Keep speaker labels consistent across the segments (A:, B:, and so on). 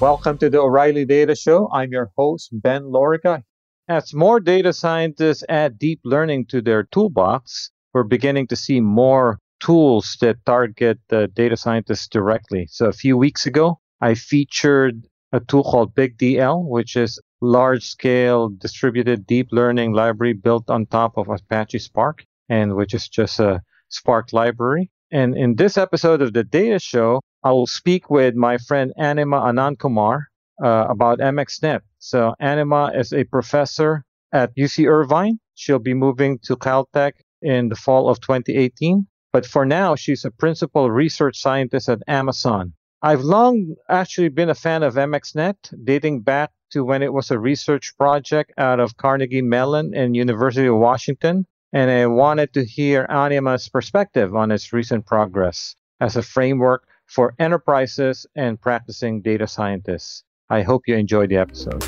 A: Welcome to the O'Reilly Data Show. I'm your host, Ben Lorica. As more data scientists add deep learning to their toolbox, we're beginning to see more tools that target the data scientists directly. So a few weeks ago, I featured a tool called BigDL, which is large scale distributed deep learning library built on top of Apache Spark, and which is just a Spark library. And in this episode of the Data Show, I will speak with my friend Anima Anandkumar uh, about MXNet. So Anima is a professor at UC Irvine. She'll be moving to Caltech in the fall of 2018. But for now, she's a principal research scientist at Amazon. I've long actually been a fan of MXNet, dating back to when it was a research project out of Carnegie Mellon and University of Washington. And I wanted to hear Anima's perspective on its recent progress as a framework for enterprises and practicing data scientists. I hope you enjoyed the episode.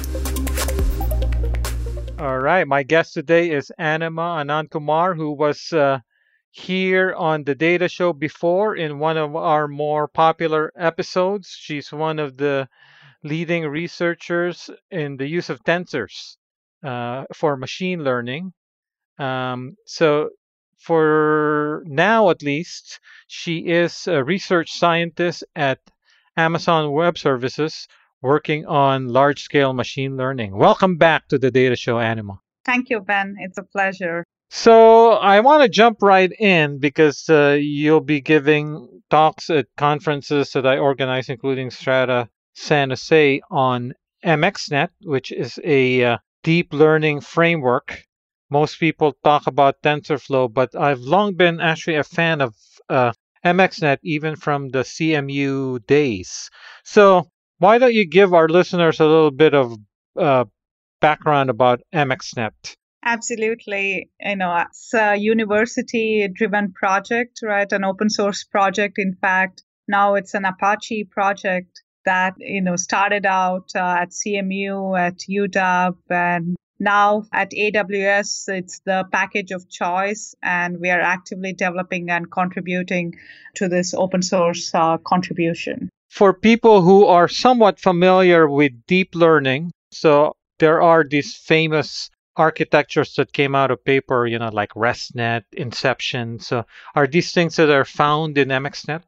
A: All right, my guest today is Anima Anandkumar, who was uh, here on the Data Show before in one of our more popular episodes. She's one of the leading researchers in the use of tensors uh, for machine learning. Um, so, for now at least, she is a research scientist at Amazon Web Services working on large scale machine learning. Welcome back to the Data Show Anima.
B: Thank you, Ben. It's a pleasure.
A: So I want to jump right in because uh, you'll be giving talks at conferences that I organize, including Strata San Jose, on MXNet, which is a uh, deep learning framework. Most people talk about TensorFlow, but I've long been actually a fan of uh, MXNet, even from the CMU days. So why don't you give our listeners a little bit of uh, background about MXNet?
B: Absolutely. You know, it's a university driven project, right? An open source project. In fact, now it's an Apache project that, you know, started out uh, at CMU, at UW, and now at AWS, it's the package of choice, and we are actively developing and contributing to this open source uh, contribution.
A: For people who are somewhat familiar with deep learning, so there are these famous architectures that came out of paper, you know, like ResNet, Inception. So are these things that are found in MXNet?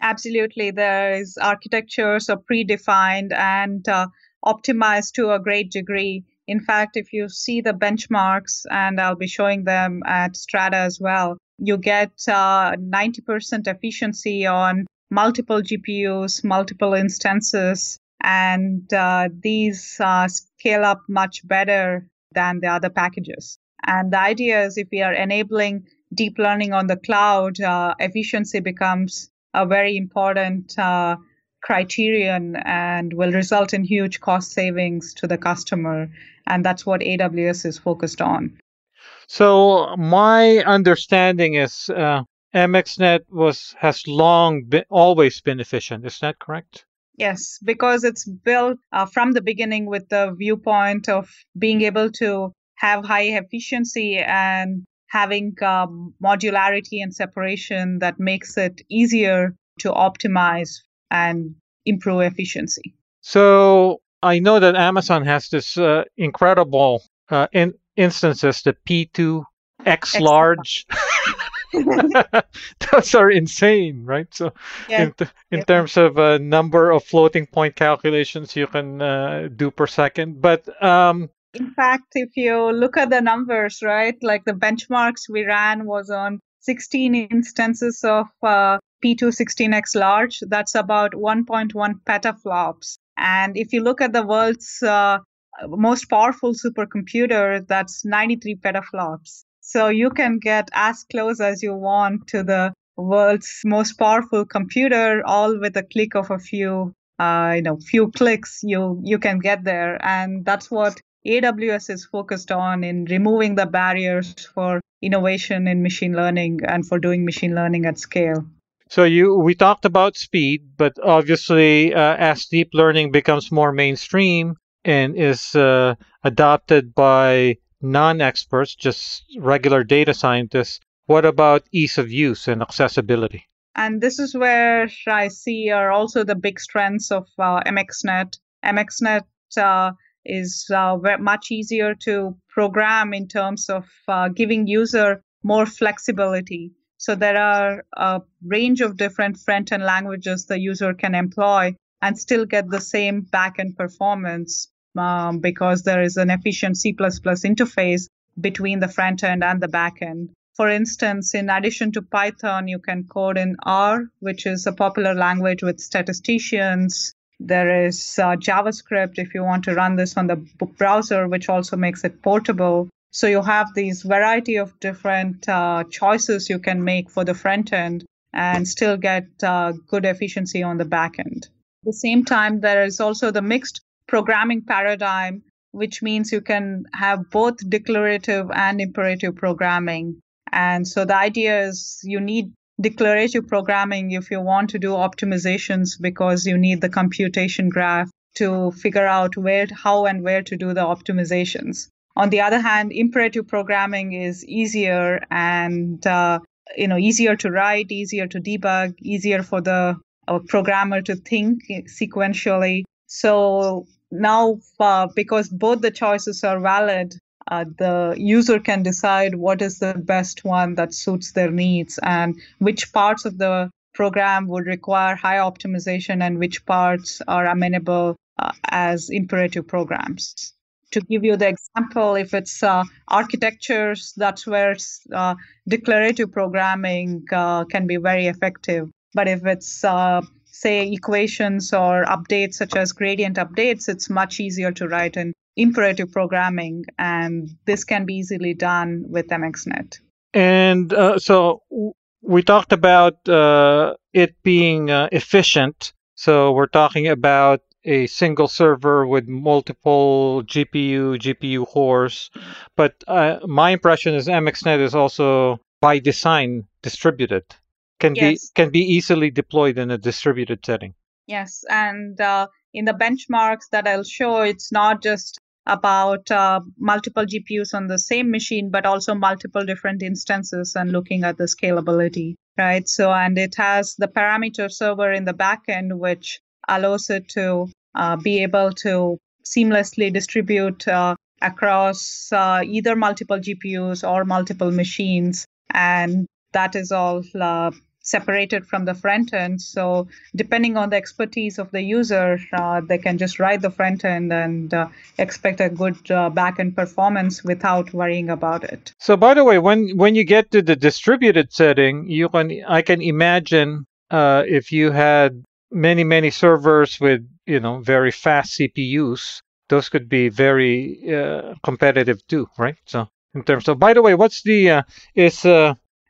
B: Absolutely. There is architectures are predefined and uh, optimized to a great degree. In fact, if you see the benchmarks, and I'll be showing them at Strata as well, you get uh, 90% efficiency on multiple GPUs, multiple instances, and uh, these uh, scale up much better than the other packages. And the idea is if we are enabling deep learning on the cloud, uh, efficiency becomes a very important uh, criterion and will result in huge cost savings to the customer. And that's what AWS is focused on.
A: So my understanding is uh, MXNet was has long been always been efficient. Is that correct?
B: Yes, because it's built uh, from the beginning with the viewpoint of being able to have high efficiency and having um, modularity and separation that makes it easier to optimize and improve efficiency.
A: So I know that Amazon has this uh, incredible uh, in- instances, the P2 X large. Those are insane, right? So, yeah. in, th- in yeah. terms of a uh, number of floating point calculations you can uh, do per second, but um,
B: in fact, if you look at the numbers, right, like the benchmarks we ran was on 16 instances of uh, P216X large. That's about 1.1 petaflops. And if you look at the world's uh, most powerful supercomputer, that's 93 petaflops. So you can get as close as you want to the world's most powerful computer, all with a click of a few, uh, you know, few clicks. You you can get there, and that's what AWS is focused on in removing the barriers for innovation in machine learning and for doing machine learning at scale.
A: So you we talked about speed, but obviously uh, as deep learning becomes more mainstream and is uh, adopted by non-experts, just regular data scientists, what about ease of use and accessibility?
B: And this is where I see are also the big strengths of uh, MXNet. MXNet uh, is uh, much easier to program in terms of uh, giving user more flexibility. So there are a range of different front-end languages the user can employ and still get the same backend performance um, because there is an efficient C++ interface between the front end and the back end. For instance, in addition to Python, you can code in R, which is a popular language with statisticians. There is uh, JavaScript if you want to run this on the browser, which also makes it portable. So you have these variety of different uh, choices you can make for the front end and still get uh, good efficiency on the back end. At the same time, there is also the mixed programming paradigm, which means you can have both declarative and imperative programming. And so the idea is you need declarative programming if you want to do optimizations because you need the computation graph to figure out where, how, and where to do the optimizations. On the other hand, imperative programming is easier and uh, you know easier to write, easier to debug, easier for the uh, programmer to think sequentially. So now, uh, because both the choices are valid, uh, the user can decide what is the best one that suits their needs and which parts of the program would require high optimization and which parts are amenable uh, as imperative programs. To give you the example, if it's uh, architectures, that's where uh, declarative programming uh, can be very effective. But if it's uh, say equations or updates such as gradient updates, it's much easier to write in imperative programming, and this can be easily done with MXNet.
A: And uh, so we talked about uh, it being efficient. So we're talking about a single server with multiple GPU, GPU cores. But uh, my impression is MXNet is also by design distributed. Can yes. be can be easily deployed in a distributed setting.
B: Yes, and uh, in the benchmarks that I'll show, it's not just about uh, multiple GPUs on the same machine, but also multiple different instances and looking at the scalability, right? So, and it has the parameter server in the backend, which allows it to uh, be able to seamlessly distribute uh, across uh, either multiple GPUs or multiple machines. And that is all uh, separated from the front end. So depending on the expertise of the user, uh, they can just write the front end and uh, expect a good back end performance without worrying about it.
A: So by the way, when when you get to the distributed setting, you can I can imagine uh, if you had many many servers with you know very fast CPUs, those could be very uh, competitive too, right? So in terms of by the way, what's the uh, is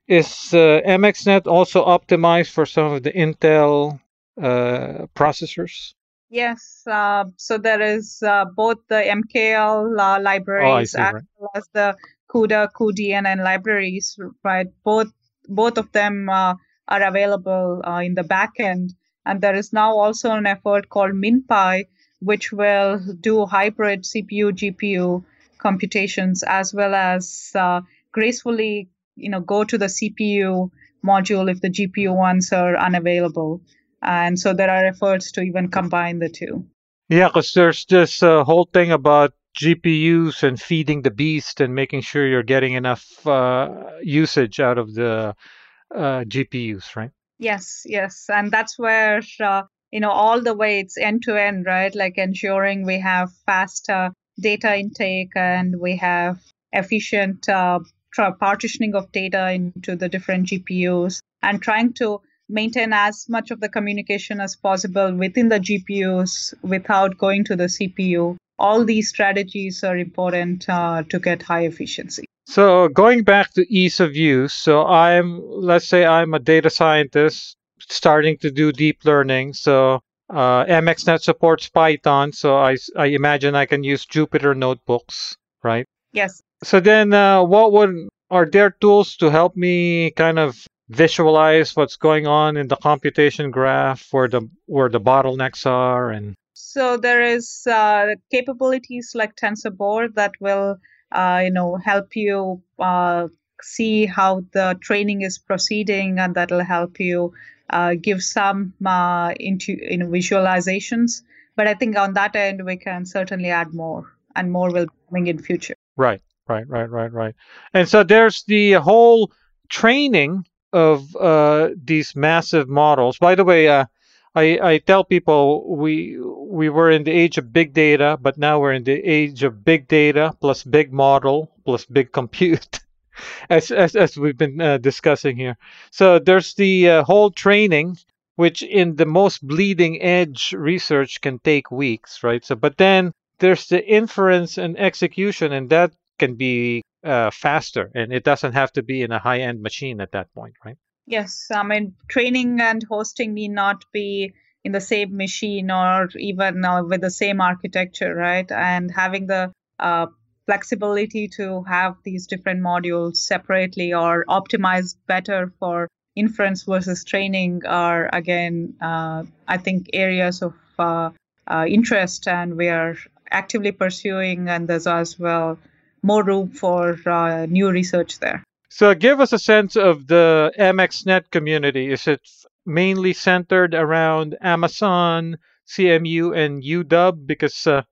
A: is uh, MXNet also optimized for some of the Intel uh, processors?
B: Yes. Uh, so there is uh, both the MKL uh, libraries oh, see, as right. well as the CUDA, cuDNN libraries, right? Both both of them uh, are available in the backend. And there is now also an effort called MinPy, which will do hybrid CPU GPU computations as well as gracefully you know go to the cpu module if the gpu ones are unavailable. And so there are efforts to even combine the two.
A: Yeah because there's this uh, whole thing about gpus and feeding the beast and making sure you're getting enough uh, usage out of the uh, gpus right
B: yes yes and that's where uh, you know all the way it's end to end right like ensuring we have faster data intake and we have efficient uh, partitioning of data into the different GPUs and trying to maintain as much of the communication as possible within the GPUs without going to the CPU. All these strategies are important uh, to get high efficiency.
A: So, going back to ease of use, so I'm, let's say I'm a data scientist starting to do deep learning. So, uh, MXNet supports Python, so I, I imagine I can use Jupyter notebooks, right?
B: Yes.
A: So then, uh, what would are there tools to help me kind of visualize what's going on in the computation graph, where the where the bottlenecks are, and
B: so there is uh, capabilities like TensorBoard that will, you know, help you uh, see how the training is proceeding, and that will help you uh, give some uh, into you know, visualizations But I think on that end, we can certainly add more, and more will be coming in future.
A: Right, right, right, right, right. And so there's the whole training of uh, these massive models. By the way, uh, I, I tell people we we were in the age of big data, but now we're in the age of big data plus big model plus big compute, as, as as we've been uh, discussing here. So there's the uh, whole training, which in the most bleeding edge research can take weeks, right? So, but then there's the inference and execution, and that can be uh, faster, and it doesn't have to be in a high end machine at that point, right?
B: Yes, I mean, training and hosting need not be in the same machine or even uh, with the same architecture, right? And having the uh, flexibility to have these different modules separately or optimized better for inference versus training are, again, uh, I think, areas of uh, uh, interest, and we are actively pursuing, and there's as well more room for uh, new research there.
A: So, give us a sense of the MXNet community. Is it mainly centered around Amazon, CMU, and UW? Because uh,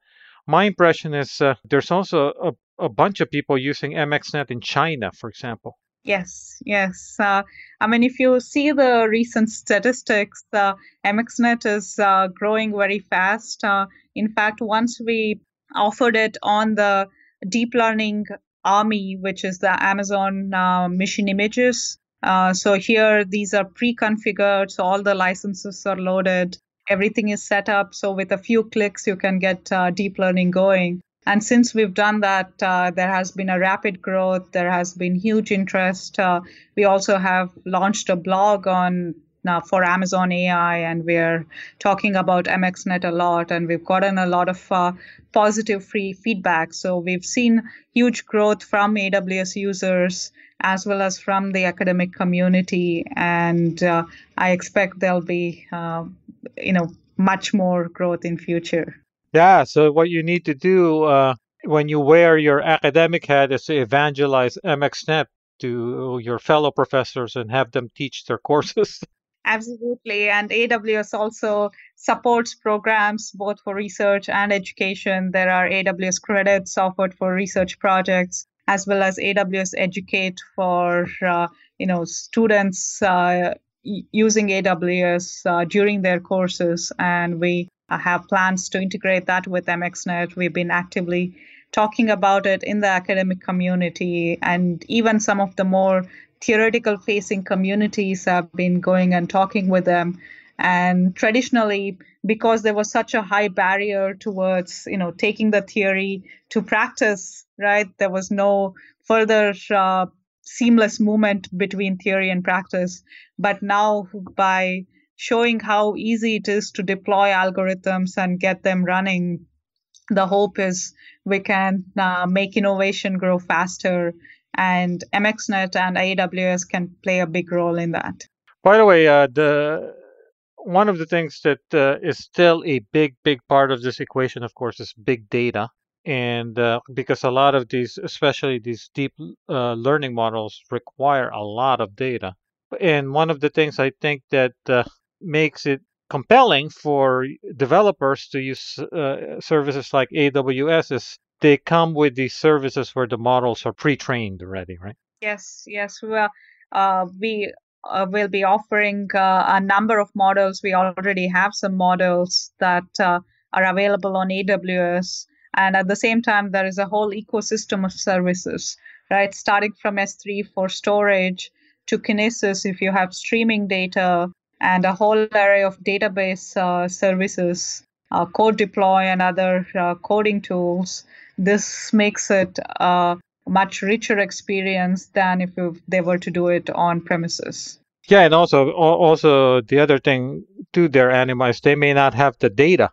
A: my impression is uh, there's also a, a, bunch of people using MXNet in China, for example.
B: Yes, yes. Uh, I mean, if you see the recent statistics, uh, MXNet is growing very fast. Uh, in fact, once we offered it on the deep learning AMI, which is the Amazon uh, Machine Images. Uh, so here, these are pre-configured, so all the licenses are loaded. Everything is set up, so with a few clicks, you can get uh, deep learning going. And since we've done that, uh, there has been a rapid growth. There has been huge interest. Uh, we also have launched a blog on now for Amazon AI, and we're talking about MXNet a lot, and we've gotten a lot of uh, positive free feedback. So we've seen huge growth from AWS users as well as from the academic community, and uh, I expect there'll be, uh, you know, much more growth in future.
A: Yeah. So what you need to do uh, when you wear your academic hat is to evangelize MXNet to your fellow professors and have them teach their courses.
B: Absolutely. And AWS also supports programs both for research and education. There are AWS credits offered for research projects, as well as AWS Educate for uh, you know students uh, using AWS uh, during their courses. And we have plans to integrate that with MXNet. We've been actively talking about it in the academic community and even some of the more theoretical facing communities have been going and talking with them. And traditionally because there was such a high barrier towards you know taking the theory to practice right there was no further uh, seamless movement between theory and practice. But now by showing how easy it is to deploy algorithms and get them running the hope is we can uh, make innovation grow faster and MXNet and AWS can play a big role in that.
A: By the way, uh, the one of the things that uh, is still a big, big part of this equation, of course, is big data, and uh, because a lot of these, especially these deep uh, learning models, require a lot of data. And one of the things I think that uh, makes it compelling for developers to use uh, services like AWS is they come with these services where the models are pre-trained already, right?
B: Yes, yes. Well, uh, we uh, will be offering uh, a number of models. We already have some models that uh, are available on AWS. And at the same time, there is a whole ecosystem of services, right? Starting from S3 for storage to Kinesis if you have streaming data, and a whole array of database uh, services, uh, code deploy, and other uh, coding tools this makes it a much richer experience than if they were to do it on premises.
A: Yeah, and also also the other thing to their Anima they may not have the data.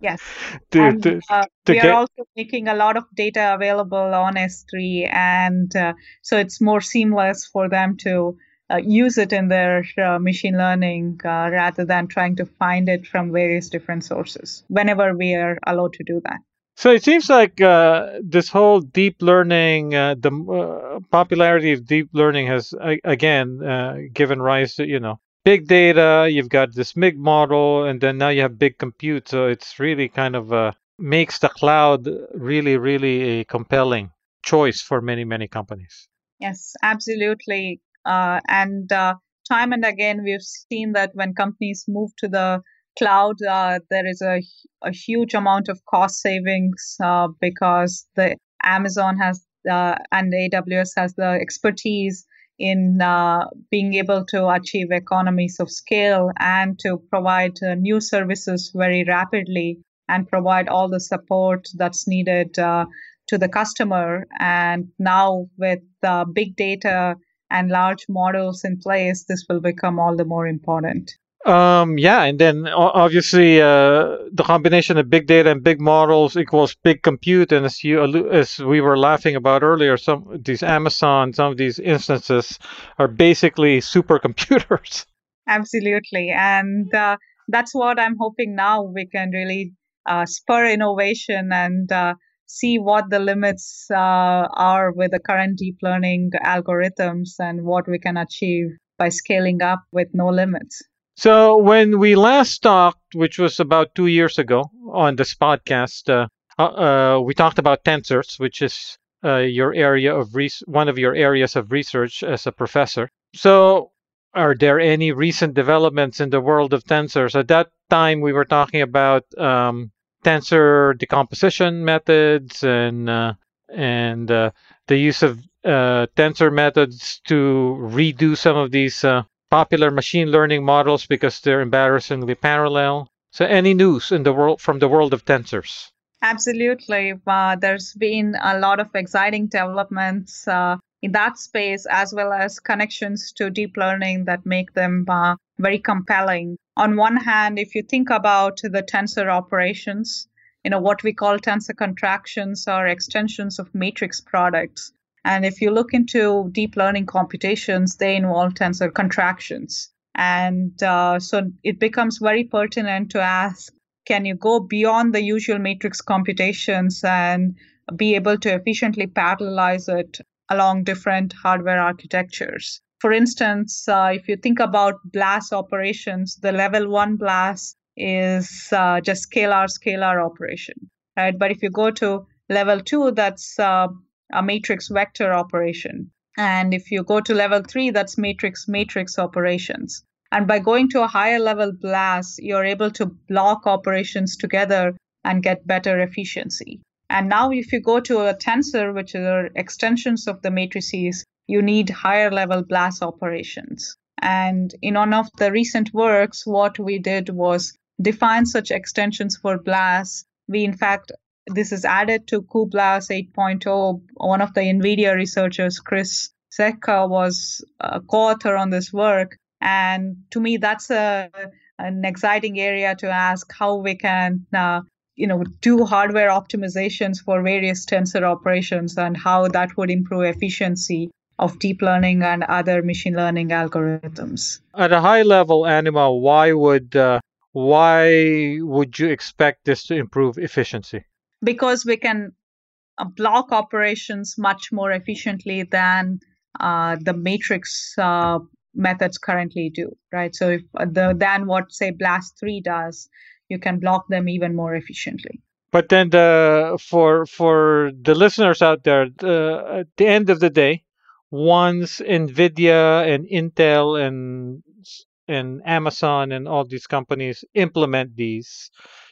B: Yes, to, and, to, uh, to we get... are also making a lot of data available on S3, and uh, so it's more seamless for them to uh, use it in their uh, machine learning uh, rather than trying to find it from various different sources. Whenever we are allowed to do that.
A: So it seems like uh, this whole deep learning, uh, the uh, popularity of deep learning has again uh, given rise to you know big data, you've got this MIG model, and then now you have big compute. So it's really kind of uh, makes the cloud really, really a compelling choice for many, many companies.
B: Yes, absolutely. Uh, and time and again, we've seen that when companies move to the cloud, uh, there is a, a huge amount of cost savings uh, because the Amazon has uh, and AWS has the expertise in uh, being able to achieve economies of scale and to provide uh, new services very rapidly and provide all the support that's needed uh, to the customer. And now, with big data and large models in place, this will become all the more important.
A: Um, yeah, and then obviously uh, the combination of big data and big models equals big compute. And as you as we were laughing about earlier, some these Amazon, some of these instances are basically supercomputers.
B: Absolutely, and uh, that's what I'm hoping now we can really uh, spur innovation and uh, see what the limits uh, are with the current deep learning algorithms and what we can achieve by scaling up with no limits.
A: So when we last talked, which was about two years ago on this podcast, uh, uh, uh we talked about tensors, which is uh, your area of res- one of your areas of research as a professor. So are there any recent developments in the world of tensors? At that time, we were talking about um, tensor decomposition methods and uh, and uh, the use of tensor methods to redo some of these popular machine learning models because they're embarrassingly parallel. So, any news in the world from the world of tensors?
B: Absolutely. Uh, there's been a lot of exciting developments uh, in that space, as well as connections to deep learning that make them uh, very compelling. On one hand, if you think about the tensor operations, you know what we call tensor contractions or extensions of matrix products and if you look into deep learning computations, they involve tensor contractions. And uh, so it becomes very pertinent to ask can you go beyond the usual matrix computations and be able to efficiently parallelize it along different hardware architectures? For instance, uh, if you think about BLAS operations, the level one BLAS is uh, just scalar scalar operation, right? But if you go to level two, that's uh, a matrix vector operation. And if you go to level three, that's matrix matrix operations. And by going to a higher level BLAS, you're able to block operations together and get better efficiency. And now, if you go to a tensor, which are extensions of the matrices, you need higher level BLAS operations. And in one of the recent works, what we did was define such extensions for BLAS. We, in fact, this is added to cuBLAS 8.0. One of the NVIDIA researchers, Cris Cecka, was a co-author on this work. And to me, that's a, an exciting area to ask how we can uh, you know do hardware optimizations for various tensor operations and how that would improve efficiency of deep learning and other machine learning algorithms
A: at a high level anima why would uh, why would you expect this to improve efficiency
B: because we can uh, block operations much more efficiently than uh, the matrix uh, methods currently do, right? So if uh, the than what say BLAS three does, you can block them even more efficiently.
A: But then the for for the listeners out there, the, at the end of the day, once Nvidia and Intel and and Amazon and all these companies implement these,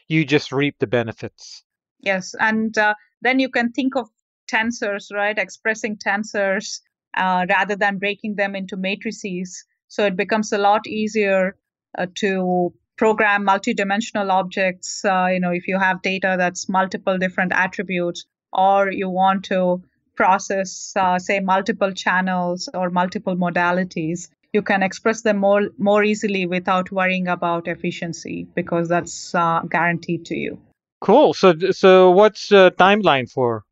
A: you just reap the benefits.
B: Yes, and uh, then you can think of tensors, right? Expressing tensors uh, rather than breaking them into matrices. So it becomes a lot easier uh, to program multidimensional objects. Uh, you know, if you have data that's multiple different attributes, or you want to process, uh, say, multiple channels or multiple modalities, you can express them more more easily without worrying about efficiency because that's uh, guaranteed to you.
A: Cool. So so what's the timeline for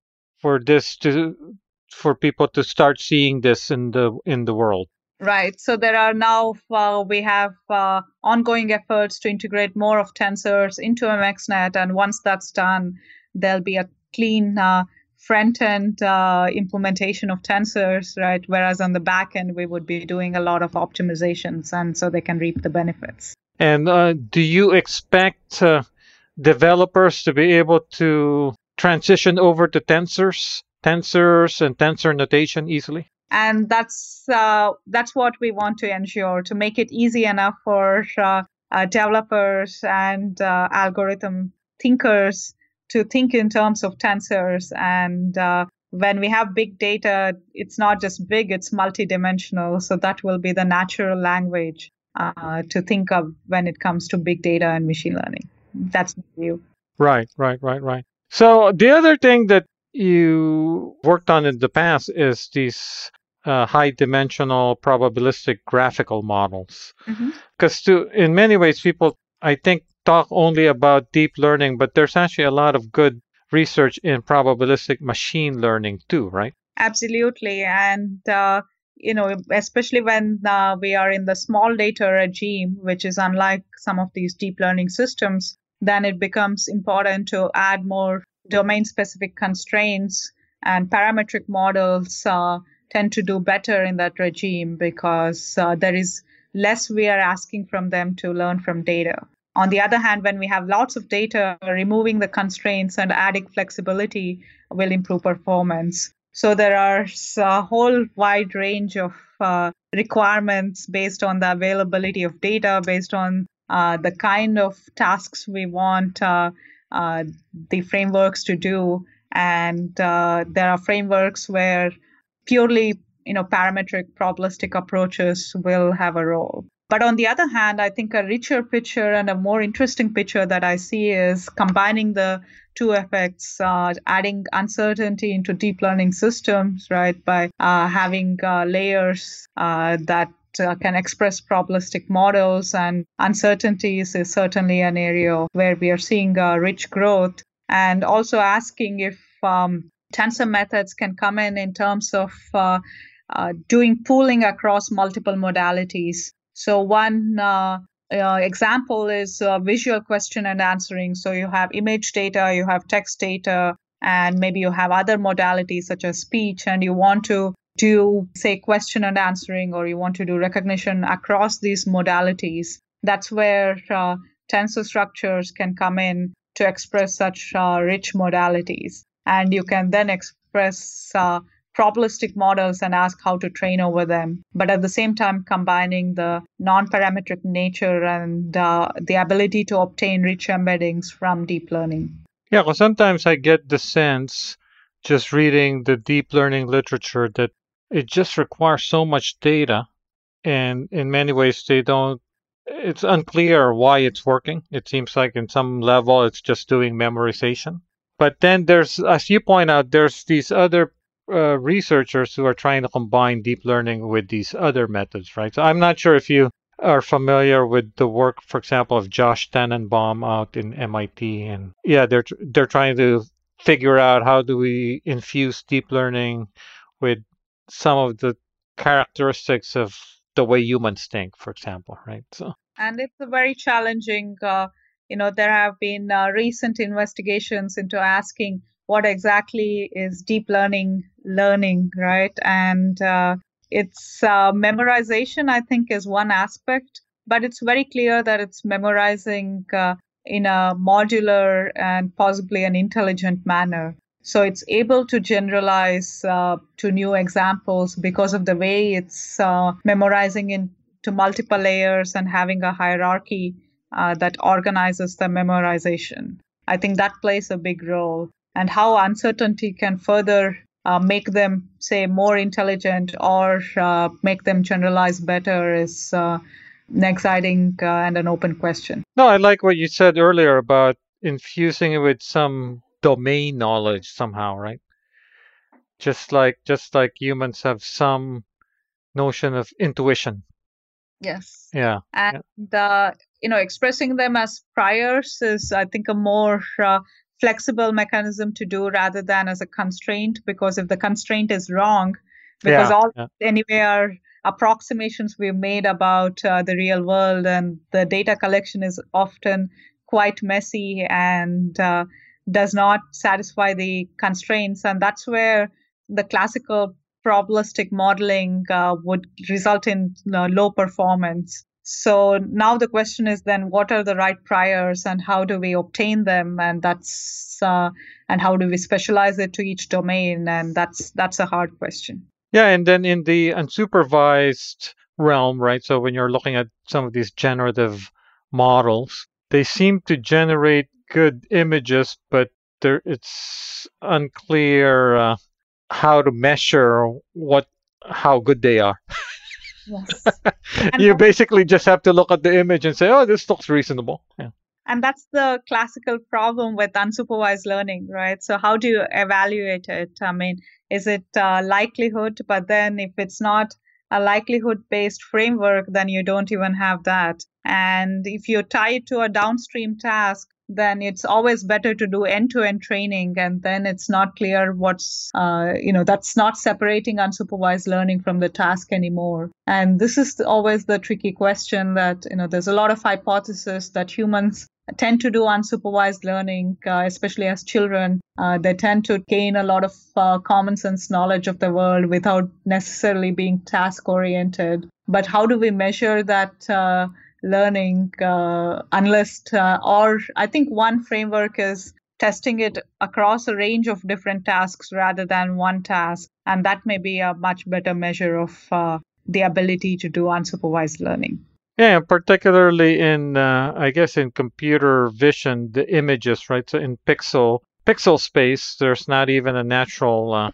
A: for this to for people to start seeing this in the in the world?
B: Right. So there are now uh, we have uh, ongoing efforts to integrate more of tensors into MXNet, and once that's done, there'll be a clean uh, front end uh, implementation of tensors, right? Whereas on the back end, we would be doing a lot of optimizations, and so they can reap the benefits.
A: And uh, do you expect uh, developers to be able to transition over to tensors, tensors, and tensor notation easily?
B: And that's uh, that's what we want to ensure to make it easy enough for uh, uh, developers and algorithm thinkers to think in terms of tensors. And uh, when we have big data it's not just big it's multidimensional. So that will be the natural language uh, to think of when it comes to big data and machine learning that's view
A: right right right right so the other thing that you worked on in the past is these uh, high dimensional probabilistic graphical models because mm-hmm. to in many ways people i think talk only about deep learning, but there's actually a lot of good research in probabilistic machine learning too, right?
B: Absolutely. And, uh, you know, especially when uh, we are in the small data regime, which is unlike some of these deep learning systems, then it becomes important to add more domain specific constraints and parametric models uh, tend to do better in that regime because uh, there is less we are asking from them to learn from data. On the other hand, when we have lots of data, removing the constraints and adding flexibility will improve performance. So there are a whole wide range of uh, requirements based on the availability of data, based on the kind of tasks we want uh, uh the frameworks to do. And uh, there are frameworks where purely you know parametric probabilistic approaches will have a role but on the other hand, I think a richer picture and a more interesting picture that I see is combining the two effects, uh, adding uncertainty into deep learning systems, right, by uh, having uh, layers uh, that uh, can express probabilistic models and uncertainties is certainly an area where we are seeing uh, rich growth and also asking if um, tensor methods can come in in terms of doing pooling across multiple modalities so one uh, uh, example is uh, visual question and answering. So you have image data, you have text data, and maybe you have other modalities such as speech, and you want to do, say, question and answering, or you want to do recognition across these modalities. That's where uh, tensor structures can come in to express such uh, rich modalities. And you can then express uh, probabilistic models and ask how to train over them, but at the same time combining the non-parametric nature and uh, the ability to obtain rich embeddings from deep learning.
A: Yeah, well, sometimes I get the sense just reading the deep learning literature that it just requires so much data, and in many ways they don't. It's unclear why it's working. It seems like in some level it's just doing memorization. But then there's, as you point out, there's these other uh, researchers who are trying to combine deep learning with these other methods, right? So I'm not sure if you are familiar with the work, for example, of Josh Tenenbaum out in MIT, and yeah, they're they're trying to figure out how do we infuse deep learning with some of the characteristics of the way humans think, for example, right? So
B: and it's a very challenging. Uh, you know, there have been uh, recent investigations into asking what exactly is deep learning learning, right? And uh, it's uh, memorization, I think, is one aspect, but it's very clear that it's memorizing uh, in a modular and possibly an intelligent manner. So it's able to generalize uh, to new examples because of the way it's uh, memorizing into multiple layers and having a hierarchy uh, that organizes the memorization. I think that plays a big role and how uncertainty can further uh, make them say more intelligent or uh, make them generalize better is uh, an exciting and an open question
A: no i like what you said earlier about infusing it with some domain knowledge somehow right just like just like humans have some notion of intuition
B: yes
A: yeah
B: and yeah. Uh, you know expressing them as priors is i think a more uh, flexible mechanism to do rather than as a constraint because if the constraint is wrong because yeah, all yeah. anyway are approximations we've made about uh, the real world and the data collection is often quite messy and uh, does not satisfy the constraints. And that's where the classical probabilistic modeling uh, would result in uh, low performance. So now the question is then what are the right priors and how do we obtain them? And that's uh, and how do we specialize it to each domain? And that's that's a hard question.
A: Yeah, and then in the unsupervised realm, right? So when you're looking at some of these generative models, they seem to generate good images, but there it's unclear uh, how to measure what how good they are. Yes. you basically just have to look at the image and say, "Oh, this looks reasonable." Yeah.
B: And that's the classical problem with unsupervised learning, right? So how do you evaluate it? I mean, is it uh, likelihood? But then if it's not a likelihood based framework, then you don't even have that. And if you tie it to a downstream task, then it's always better to do end-to-end training and then it's not clear what's uh, you know that's not separating unsupervised learning from the task anymore and this is always the tricky question that you know there's a lot of hypothesis that humans tend to do unsupervised learning, uh, especially as children. Uh, they tend to gain a lot of uh, common sense knowledge of the world without necessarily being task oriented. But how do we measure that uh, learning uh, unless uh, or i think one framework is testing it across a range of different tasks rather than one task and that may be a much better measure of uh, the ability to do unsupervised learning.
A: Yeah particularly in uh, i guess in computer vision the images right? So in pixel pixel space there's not even a natural uh,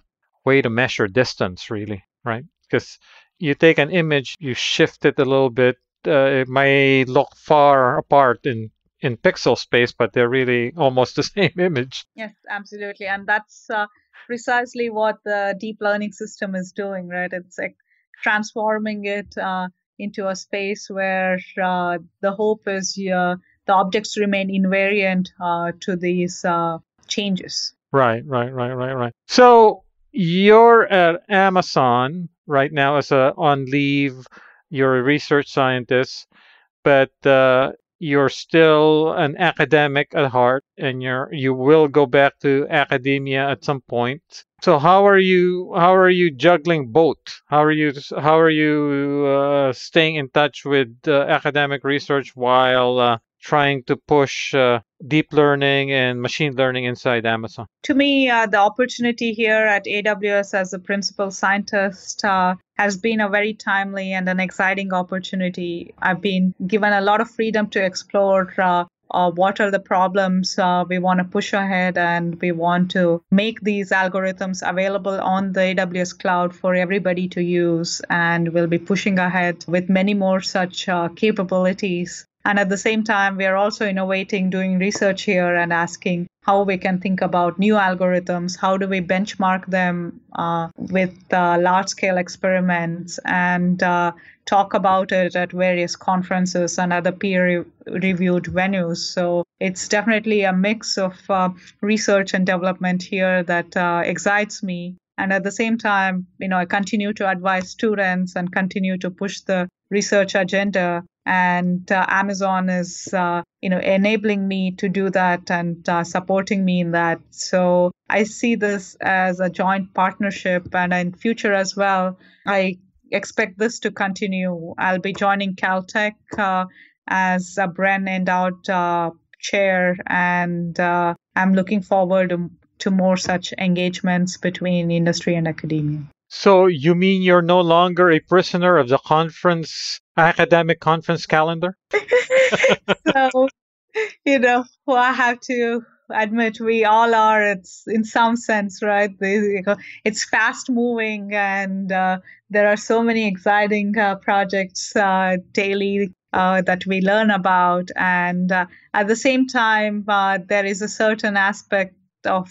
A: way to measure distance really right? Because you take an image you shift it a little bit uh, it may look far apart in in pixel space, but they're really almost the same image.
B: Yes, absolutely, and that's uh, precisely what the deep learning system is doing, right? It's like transforming it uh, into a space where uh, the hope is uh, the objects remain invariant uh, to these changes.
A: Right, right, right, right, right. So you're at Amazon right now as a on leave you're a research scientist, but uh, you're still an academic at heart, and you're you will go back to academia at some point. So how are you? How are you juggling both? How are you? How are you uh, staying in touch with uh, academic research while uh, trying to push uh, deep learning and machine learning inside Amazon?
B: To me, uh, the opportunity here at AWS as a principal scientist uh, has been a very timely and an exciting opportunity. I've been given a lot of freedom to explore. Uh, uh what are the problems uh, we want to push ahead and we want to make these algorithms available on the AWS cloud for everybody to use and we'll be pushing ahead with many more such uh, capabilities and at the same time, we are also innovating, doing research here and asking how we can think about new algorithms, how do we benchmark them uh, with uh, large scale experiments, and uh, talk about it at various conferences and other peer reviewed venues. So it's definitely a mix of uh, research and development here that uh, excites me and at the same time you know i continue to advise students and continue to push the research agenda and uh, amazon is uh, you know enabling me to do that and uh, supporting me in that. So i see this as a joint partnership and in future as well i expect this to continue. I'll be joining caltech uh, as a Bren endowed uh, chair and uh, i'm looking forward to, to more such engagements between industry and academia
A: so you mean you're no longer a prisoner of the conference academic conference calendar?
B: so, you know, well, I have to admit we all are. It's in some sense, right? It's fast moving, and uh, there are so many exciting uh, projects uh, daily uh, that we learn about, and uh, at the same time, uh, there is a certain aspect of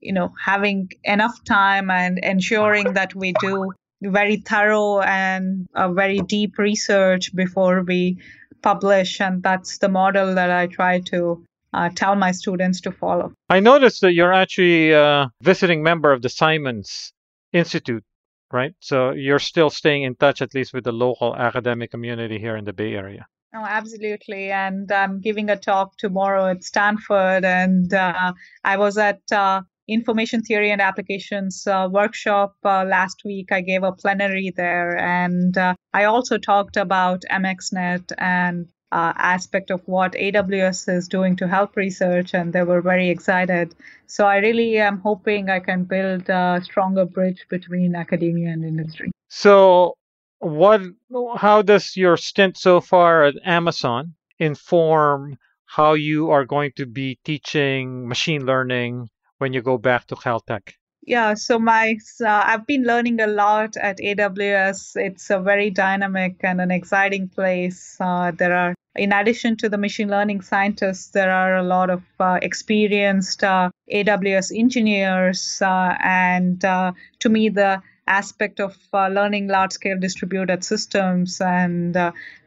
B: you know having enough time and ensuring that we do very thorough and a very deep research before we publish and that's the model that i try to uh, tell my students to follow
A: i noticed that you're actually a visiting member of the simons institute right so you're still staying in touch at least with the local academic community here in the bay area
B: Oh, absolutely. And I'm giving a talk tomorrow at Stanford. And uh, I was at uh, Information Theory and Applications uh, workshop uh, last week. I gave a plenary there. And uh, I also talked about MXNet and uh, aspect of what AWS is doing to help research, and they were very excited. So I really am hoping I can build a stronger bridge between academia and industry.
A: So, what? How does your stint so far at Amazon inform how you are going to be teaching machine learning when you go back to Caltech?
B: Yeah, so my uh, I've been learning a lot at AWS. It's a very dynamic and an exciting place. Uh, there are, in addition to the machine learning scientists, there are a lot of uh, experienced uh, AWS engineers, uh, and uh, to me, the aspect of learning large-scale distributed systems and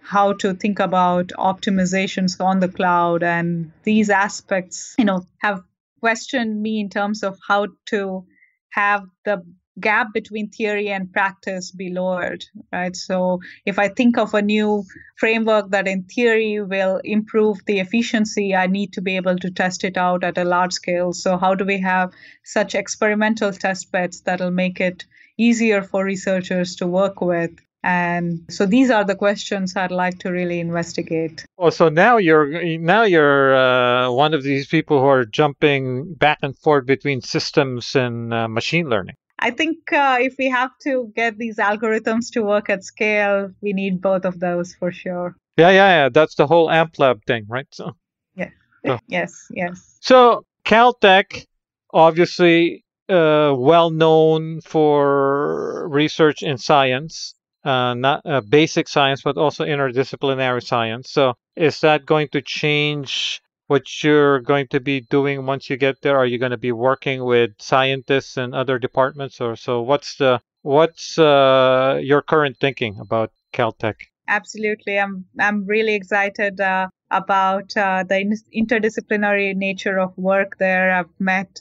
B: how to think about optimizations on the cloud and these aspects, you know, have questioned me in terms of how to have the gap between theory and practice be lowered right? So if i think of a new framework that in theory will improve the efficiency i need to be able to test it out at a large scale. So how do we have such experimental test beds that'll make it easier for researchers to work with and so these are the questions I'd like to really investigate.
A: Oh, so now you're now you're uh, one of these people who are jumping back and forth between systems and uh, machine learning.
B: I think uh, if we have to get these algorithms to work at scale, we need both of those for sure.
A: Yeah, yeah, yeah. That's the whole AMPLab thing, right? So.
B: Yeah. So. Yes. Yes.
A: So Caltech, obviously, uh, well known for research in science uh, not uh, basic science, but also interdisciplinary science. So, is that going to change what you're going to be doing once you get there? Are you going to be working with scientists and other departments, or so? What's the what's uh, your current thinking about Caltech?
B: Absolutely, I'm I'm really excited uh, about uh, the interdisciplinary nature of work there. I've met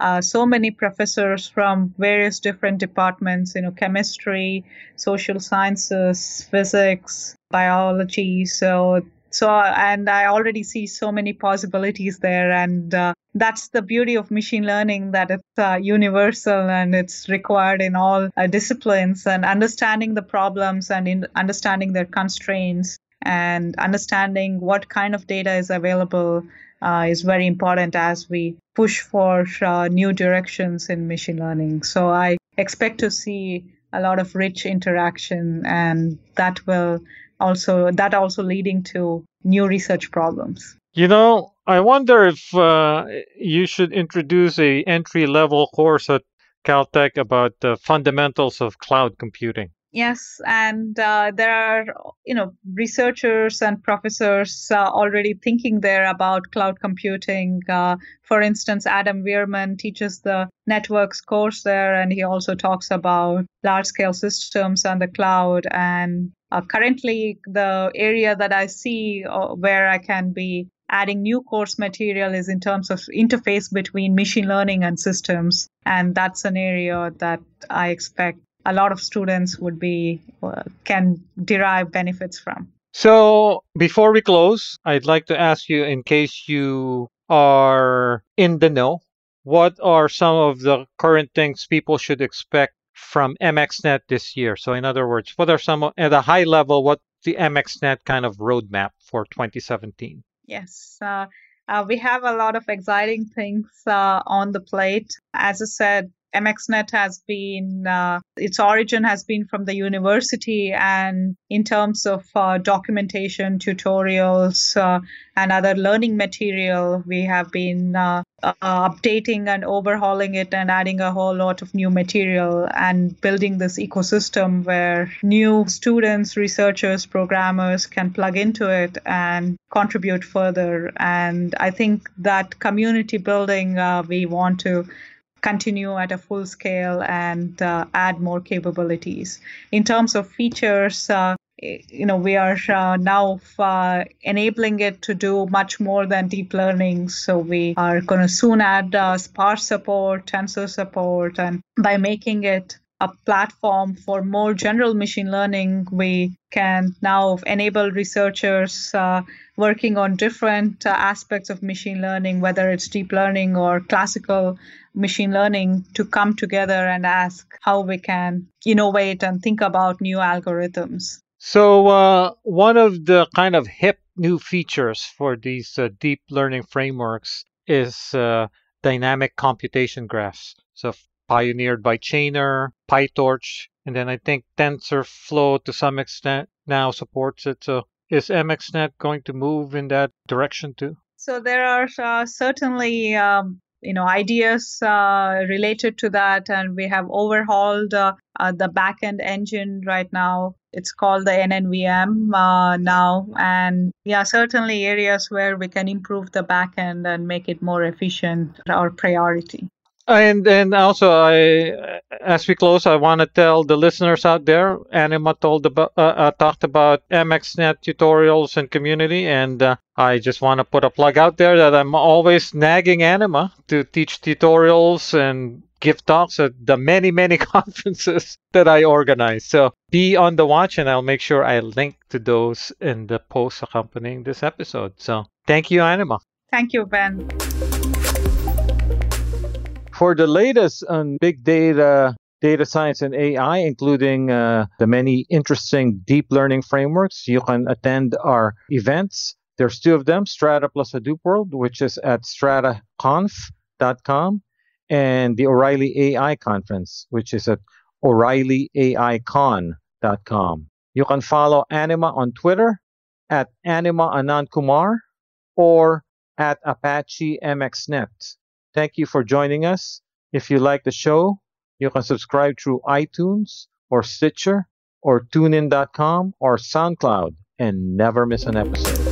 B: uh, so many professors from various different departments, you know, chemistry, social sciences, physics, biology. So, so, and I already see so many possibilities there. And uh, that's the beauty of machine learning that it's uh, universal and it's required in all uh, disciplines and understanding the problems and in understanding their constraints and understanding what kind of data is available uh, is very important as we push for uh, new directions in machine learning. So I expect to see a lot of rich interaction, and that will also that also leading to new research problems.
A: You know, I wonder if uh, you should introduce a entry level course at Caltech about the fundamentals of cloud computing.
B: Yes, and uh, there are you know researchers and professors uh, already thinking there about cloud computing. Uh, for instance, Adam Wierman teaches the networks course there, and he also talks about large-scale systems and the cloud. And uh, currently, the area that I see uh, where I can be adding new course material is in terms of interface between machine learning and systems, and that's an area that I expect a lot of students would be uh, can derive benefits from.
A: So before we close, I'd like to ask you, in case you are in the know, what are some of the current things people should expect from MXNet this year? So, in other words, what are some at a high level? What the MXNet kind of roadmap for 2017?
B: Yes. Uh, uh, we have a lot of exciting things uh, on the plate. As I said, MXNet has been, uh, its origin has been from the university, and in terms of uh, documentation, tutorials, uh, and other learning material, we have been uh, uh, updating and overhauling it and adding a whole lot of new material and building this ecosystem where new students, researchers, programmers can plug into it and contribute further. And I think that community building, uh, we want to continue at a full scale and uh, add more capabilities. In terms of features, uh, you know, we are uh, now uh, enabling it to do much more than deep learning. So we are going to soon add uh, sparse support, tensor support, and by making it a platform for more general machine learning. We can now enable researchers uh, working on different uh, aspects of machine learning, whether it's deep learning or classical machine learning, to come together and ask how we can innovate and think about new algorithms.
A: So, uh, one of the kind of hip new features for these uh, deep learning frameworks is uh, dynamic computation graphs. So, pioneered by Chainer, PyTorch, and then I think TensorFlow to some extent now supports it. So, is MXNet going to move in that direction too?
B: So, there are uh, certainly um, you know ideas uh, related to that. And we have overhauled uh, uh, the backend engine right now. It's called the nnvm uh, now. And yeah certainly areas where we can improve the backend and make it more efficient our priority
A: and and also, I as we close, I want to tell the listeners out there. Anima told about uh, uh, talked about MXNet tutorials and community, and uh, I just want to put a plug out there that I'm always nagging Anima to teach tutorials and give talks at the many many conferences that I organize. So be on the watch, and I'll make sure I link to those in the post accompanying this episode. So thank you, Anima.
B: Thank you, Ben.
A: For the latest on big data, data science, and AI, including uh, the many interesting deep learning frameworks, you can attend our events. There's two of them Strata plus Hadoop World, which is at strataconf.com, and the O'Reilly AI Conference, which is at o'ReillyAICon.com. You can follow Anima on Twitter at Anima Anandkumar or at Apache MXNet. Thank you for joining us. If you like the show, you can subscribe through iTunes or Stitcher or tunein.com or SoundCloud and never miss an episode.